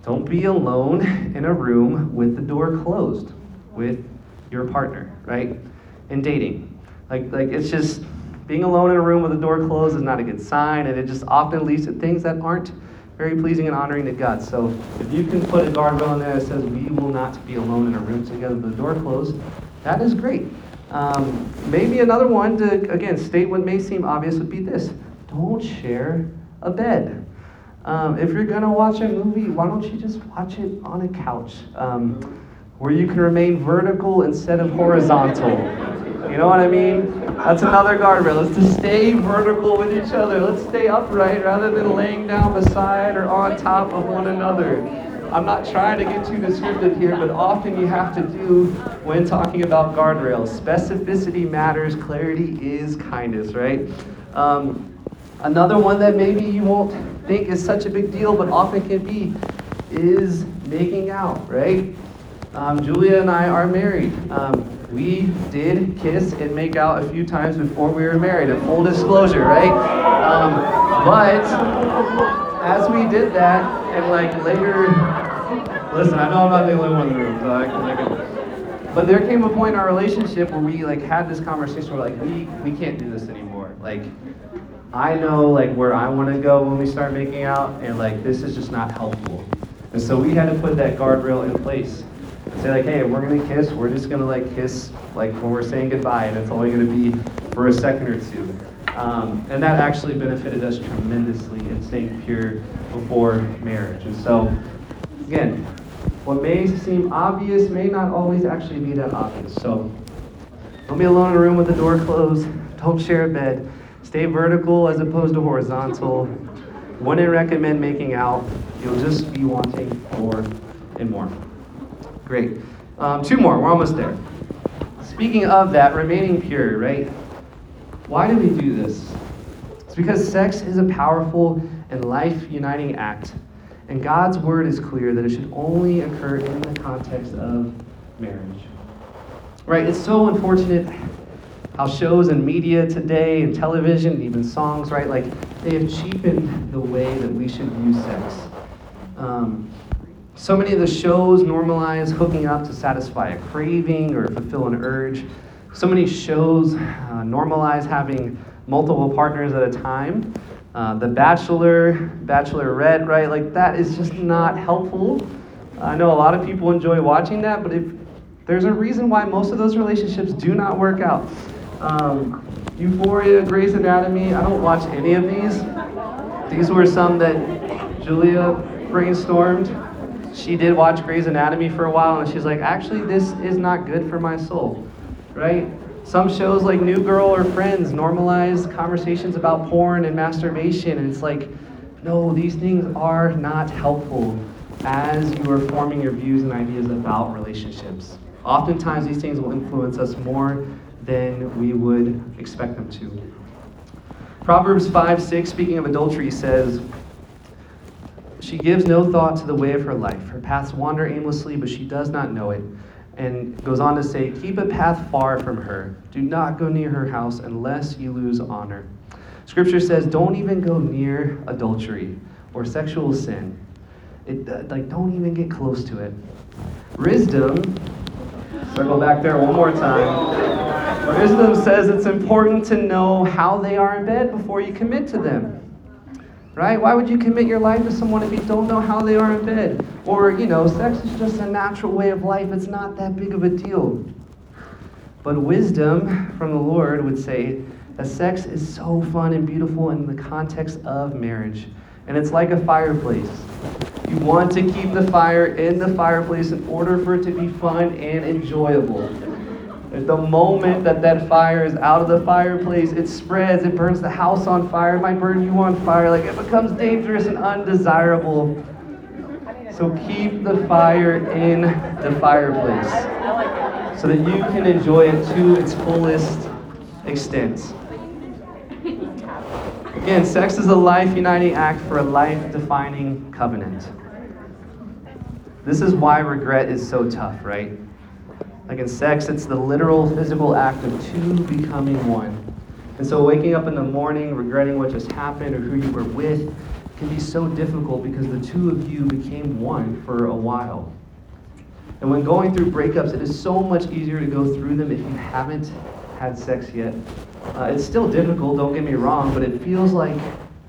S1: Don't be alone in a room with the door closed with your partner, right? In dating. Like, like it's just being alone in a room with the door closed is not a good sign, and it just often leads to things that aren't very pleasing and honoring to God. So if you can put a guardrail in there that says we will not be alone in a room together with the door closed, that is great. Um, maybe another one to, again, state what may seem obvious would be this don't share a bed. Um, if you're to watch a movie, why don't you just watch it on a couch um, where you can remain vertical instead of horizontal? You know what I mean? That's another guardrail. Let's just stay vertical with each other. Let's stay upright rather than laying down beside or on top of one another. I'm not trying to get too descriptive here, but often you have to do when talking about guardrails. Specificity matters, clarity is kindness, right? Um, another one that maybe you won't think is such a big deal, but often can be, is making out, right? Um, Julia and I are married. Um, we did kiss and make out a few times before we were married, a full disclosure, right? Um, but as we did that, and like later, listen, I know I'm not the only one in the room, I can, I can, but there came a point in our relationship where we like had this conversation where like we we can't do this anymore. Like I know like where I want to go when we start making out, and like this is just not helpful. And so we had to put that guardrail in place and say like, hey, we're gonna kiss. We're just gonna like kiss like when we're saying goodbye, and it's only gonna be for a second or two. Um, and that actually benefited us tremendously in staying pure before marriage. And so, again, what may seem obvious may not always actually be that obvious. So, don't be alone in a room with the door closed. Don't share a bed. Stay vertical as opposed to horizontal. Wouldn't recommend making out. You'll just be wanting more and more. Great. Um, two more. We're almost there. Speaking of that, remaining pure, right? Why do we do this? It's because sex is a powerful and life uniting act. And God's word is clear that it should only occur in the context of marriage. Right? It's so unfortunate how shows and media today and television, even songs, right? Like they have cheapened the way that we should view sex. Um, so many of the shows normalize hooking up to satisfy a craving or fulfill an urge. So many shows uh, normalize having multiple partners at a time. Uh, the Bachelor, Bachelorette, right? Like that is just not helpful. I know a lot of people enjoy watching that, but if there's a reason why most of those relationships do not work out. Um, Euphoria, Grey's Anatomy, I don't watch any of these. These were some that Julia brainstormed she did watch Grey's Anatomy for a while, and she's like, actually, this is not good for my soul, right? Some shows like New Girl or Friends normalize conversations about porn and masturbation, and it's like, no, these things are not helpful as you are forming your views and ideas about relationships. Oftentimes, these things will influence us more than we would expect them to. Proverbs 5 6, speaking of adultery, says, she gives no thought to the way of her life. Her paths wander aimlessly, but she does not know it. And goes on to say, Keep a path far from her. Do not go near her house unless you lose honor. Scripture says, Don't even go near adultery or sexual sin. It, like, don't even get close to it. Wisdom, circle back there one more time. Wisdom says it's important to know how they are in bed before you commit to them right? Why would you commit your life to someone if you don't know how they are in bed? Or, you know, sex is just a natural way of life, it's not that big of a deal. But wisdom from the Lord would say that sex is so fun and beautiful in the context of marriage. And it's like a fireplace. You want to keep the fire in the fireplace in order for it to be fun and enjoyable. The moment that that fire is out of the fireplace, it spreads, it burns the house on fire, it might burn you on fire. Like it becomes dangerous and undesirable. So keep the fire in the fireplace so that you can enjoy it to its fullest extent. Again, sex is a life uniting act for a life defining covenant. This is why regret is so tough, right? Like in sex, it's the literal physical act of two becoming one. And so waking up in the morning, regretting what just happened or who you were with, can be so difficult because the two of you became one for a while. And when going through breakups, it is so much easier to go through them if you haven't had sex yet. Uh, it's still difficult, don't get me wrong, but it feels like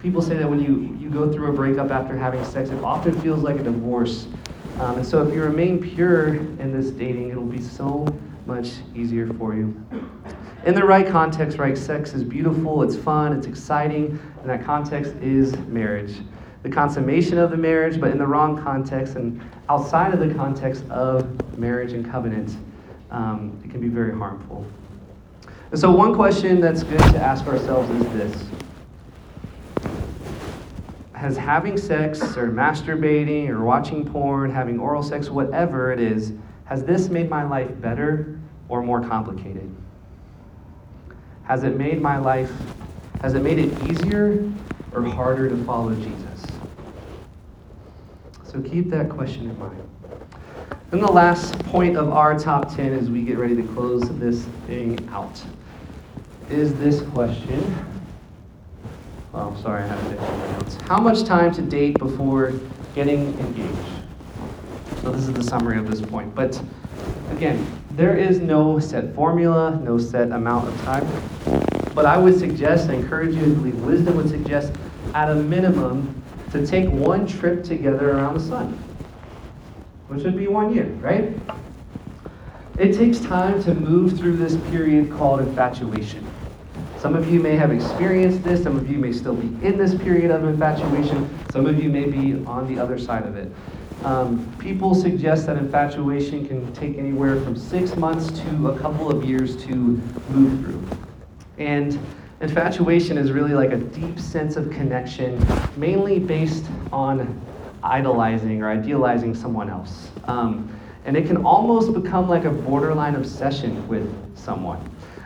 S1: people say that when you, you go through a breakup after having sex, it often feels like a divorce um, and so if you remain pure in this dating, it'll be so much easier for you. In the right context, right, sex is beautiful, it's fun, it's exciting, and that context is marriage. The consummation of the marriage, but in the wrong context and outside of the context of marriage and covenant, um, it can be very harmful. And so, one question that's good to ask ourselves is this Has having sex or masturbating or watching porn, having oral sex, whatever it is, has this made my life better or more complicated? Has it made my life, has it made it easier or harder to follow Jesus? So keep that question in mind. And the last point of our top 10 as we get ready to close this thing out is this question. Oh, I'm sorry, I have to my notes. How much time to date before getting engaged? So this is the summary of this point. But again, there is no set formula, no set amount of time. But I would suggest, I encourage you, I believe wisdom would suggest, at a minimum, to take one trip together around the sun, which would be one year, right? It takes time to move through this period called infatuation. Some of you may have experienced this, some of you may still be in this period of infatuation, some of you may be on the other side of it. Um, people suggest that infatuation can take anywhere from six months to a couple of years to move through. And infatuation is really like a deep sense of connection, mainly based on idolizing or idealizing someone else. Um, and it can almost become like a borderline obsession with someone.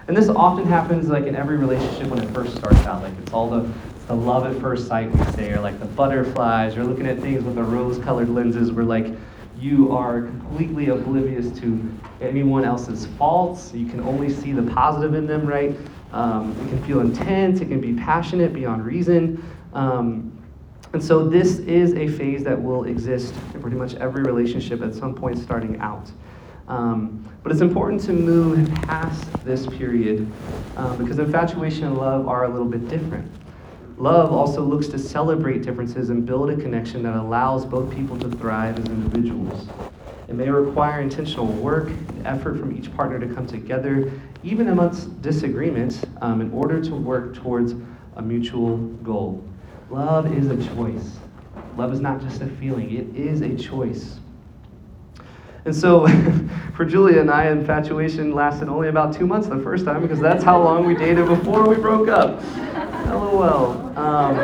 S1: And this often happens like in every relationship when it first starts out. Like it's all the the love at first sight, we say, or like the butterflies, you're looking at things with the rose colored lenses where like you are completely oblivious to anyone else's faults. You can only see the positive in them, right? Um, it can feel intense, it can be passionate beyond reason. Um, and so this is a phase that will exist in pretty much every relationship at some point starting out. Um, but it's important to move past this period um, because infatuation and love are a little bit different. Love also looks to celebrate differences and build a connection that allows both people to thrive as individuals. It may require intentional work and effort from each partner to come together, even amongst disagreements, um, in order to work towards a mutual goal. Love is a choice. Love is not just a feeling, it is a choice. And so, for Julia and I, infatuation lasted only about two months the first time because that's how long we dated before we broke up. LOL. Um,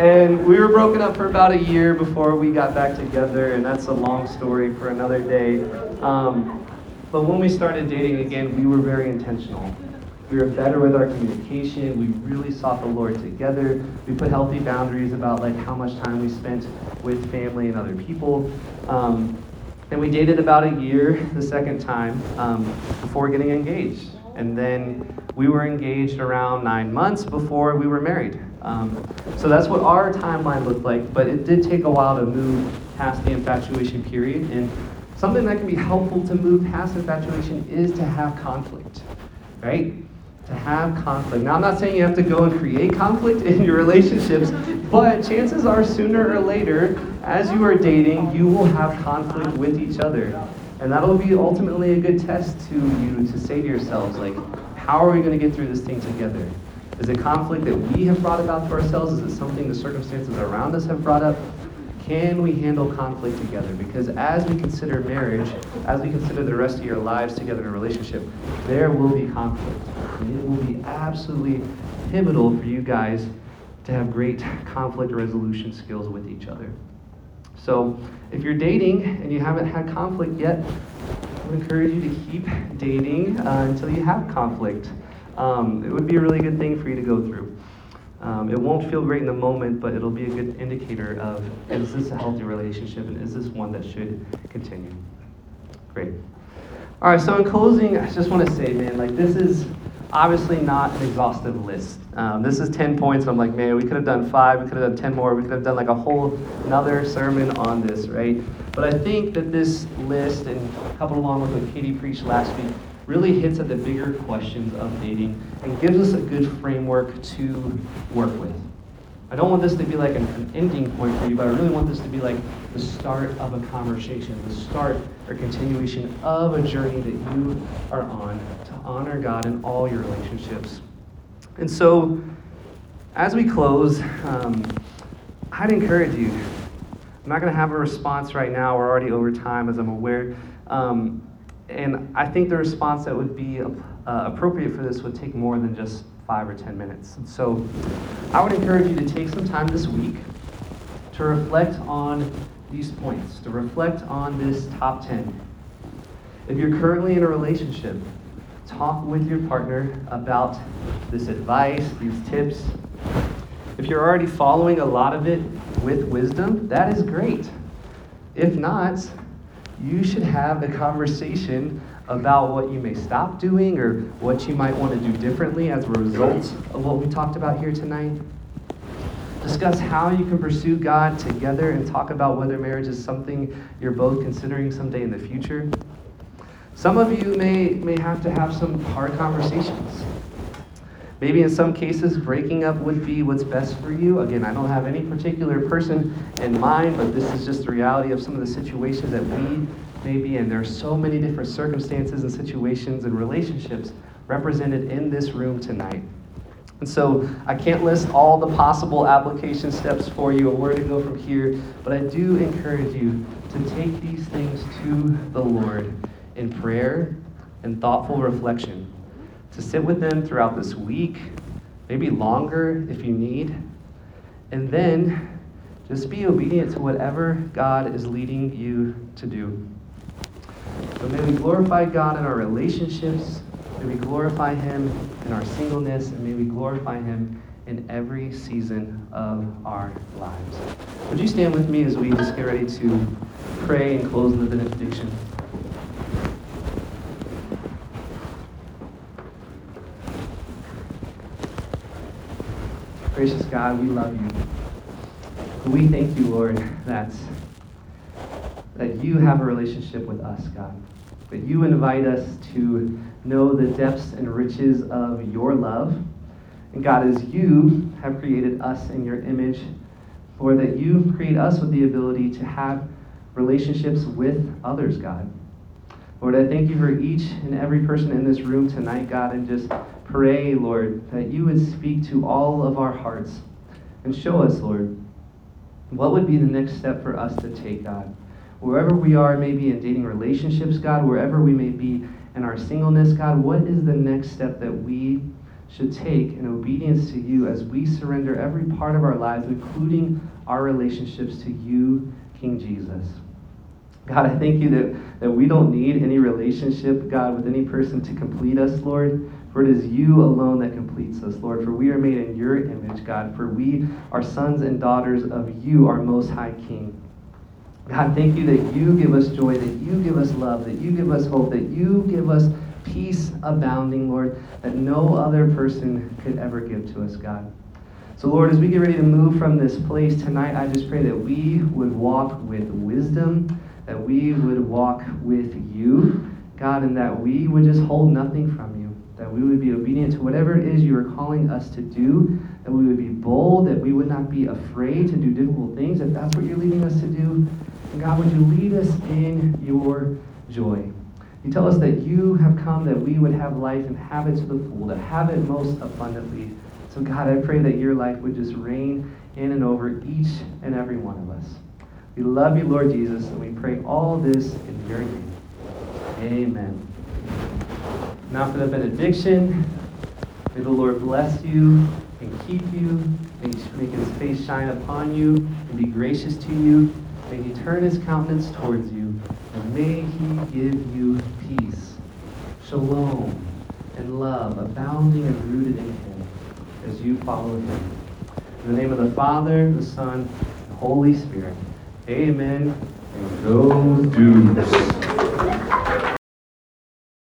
S1: and we were broken up for about a year before we got back together, and that's a long story for another day. Um, but when we started dating again, we were very intentional. We were better with our communication. We really sought the Lord together. We put healthy boundaries about like how much time we spent with family and other people. Um, and we dated about a year the second time um, before getting engaged. And then we were engaged around nine months before we were married. Um, so that's what our timeline looked like, but it did take a while to move past the infatuation period. And something that can be helpful to move past infatuation is to have conflict, right? To have conflict. Now, I'm not saying you have to go and create conflict in your relationships, but chances are sooner or later, as you are dating, you will have conflict with each other. And that'll be ultimately a good test to you to say to yourselves, like, how are we going to get through this thing together? Is it conflict that we have brought about to ourselves? Is it something the circumstances around us have brought up? Can we handle conflict together? Because as we consider marriage, as we consider the rest of your lives together in a relationship, there will be conflict. And it will be absolutely pivotal for you guys to have great conflict resolution skills with each other. So, if you're dating and you haven't had conflict yet, I would encourage you to keep dating uh, until you have conflict. Um, it would be a really good thing for you to go through. Um, it won't feel great in the moment, but it'll be a good indicator of is this a healthy relationship and is this one that should continue? Great. All right, so in closing, I just want to say, man, like this is obviously not an exhaustive list. Um, this is 10 points. I'm like, man, we could have done five, we could have done 10 more, we could have done like a whole another sermon on this, right? But I think that this list, and coupled along with what Katie preached last week, really hits at the bigger questions of dating and gives us a good framework to work with. I don't want this to be like an, an, ending point for you, but I really want this to be like the start of a conversation, the start or continuation of a journey that you are on to honor God in all your relationships. And so, as we close, um, I'd encourage you. I'm not going to have a response right now. We're already over time, as I'm aware. Um, and I think the response that would be uh, appropriate for this would take more than just five or ten minutes. So I would encourage you to take some time this week to reflect on these points, to reflect on this top 10. If you're currently in a relationship, talk with your partner about this advice, these tips. If you're already following a lot of it with wisdom, that is great. If not, you should have a conversation about what you may stop doing or what you might want to do differently as a result of what we talked about here tonight. Discuss how you can pursue God together and talk about whether marriage is something you're both considering someday in the future. Some of you may, may have to have some hard conversations. Maybe in some cases, breaking up would be what's best for you. Again, I don't have any particular person in mind, but this is just the reality of some of the situations that we may be in. There are so many different circumstances and situations and relationships represented in this room tonight. And so I can't list all the possible application steps for you or where to go from here, but I do encourage you to take these things to the Lord in prayer and thoughtful reflection to sit with them throughout this week, maybe longer if you need, and then just be obedient to whatever God is leading you to do. So may we glorify God in our relationships, may we glorify Him in our singleness, and may we glorify Him in every season of our lives. Would you stand with me as we just get ready to pray and close in the benediction? Gracious God, we love you. We thank you, Lord, that, that you have a relationship with us, God. That you invite us to know the depths and riches of your love. And God, as you have created us in your image, Lord, that you create us with the ability to have relationships with others, God. Lord, I thank you for each and every person in this room tonight, God, and just pray, Lord, that you would speak to all of our hearts and show us, Lord, what would be the next step for us to take, God. Wherever we are, maybe in dating relationships, God, wherever we may be in our singleness, God, what is the next step that we should take in obedience to you as we surrender every part of our lives, including our relationships to you, King Jesus? God, I thank you that, that we don't need any relationship, God, with any person to complete us, Lord. For it is you alone that completes us, Lord. For we are made in your image, God. For we are sons and daughters of you, our most high King. God, thank you that you give us joy, that you give us love, that you give us hope, that you give us peace abounding, Lord, that no other person could ever give to us, God. So, Lord, as we get ready to move from this place tonight, I just pray that we would walk with wisdom, that we would walk with you, God, and that we would just hold nothing from you that we would be obedient to whatever it is you are calling us to do, that we would be bold, that we would not be afraid to do difficult things, if that's what you're leading us to do. And God, would you lead us in your joy? You tell us that you have come that we would have life and have it to the full, to have it most abundantly. So, God, I pray that your life would just reign in and over each and every one of us. We love you, Lord Jesus, and we pray all this in your name. Amen. Now for the benediction. May the Lord bless you and keep you. May make his face shine upon you and be gracious to you. May he turn his countenance towards you. And may he give you peace, shalom, and love, abounding and rooted in him as you follow him. In the name of the Father, the Son, and the Holy Spirit. Amen. And go do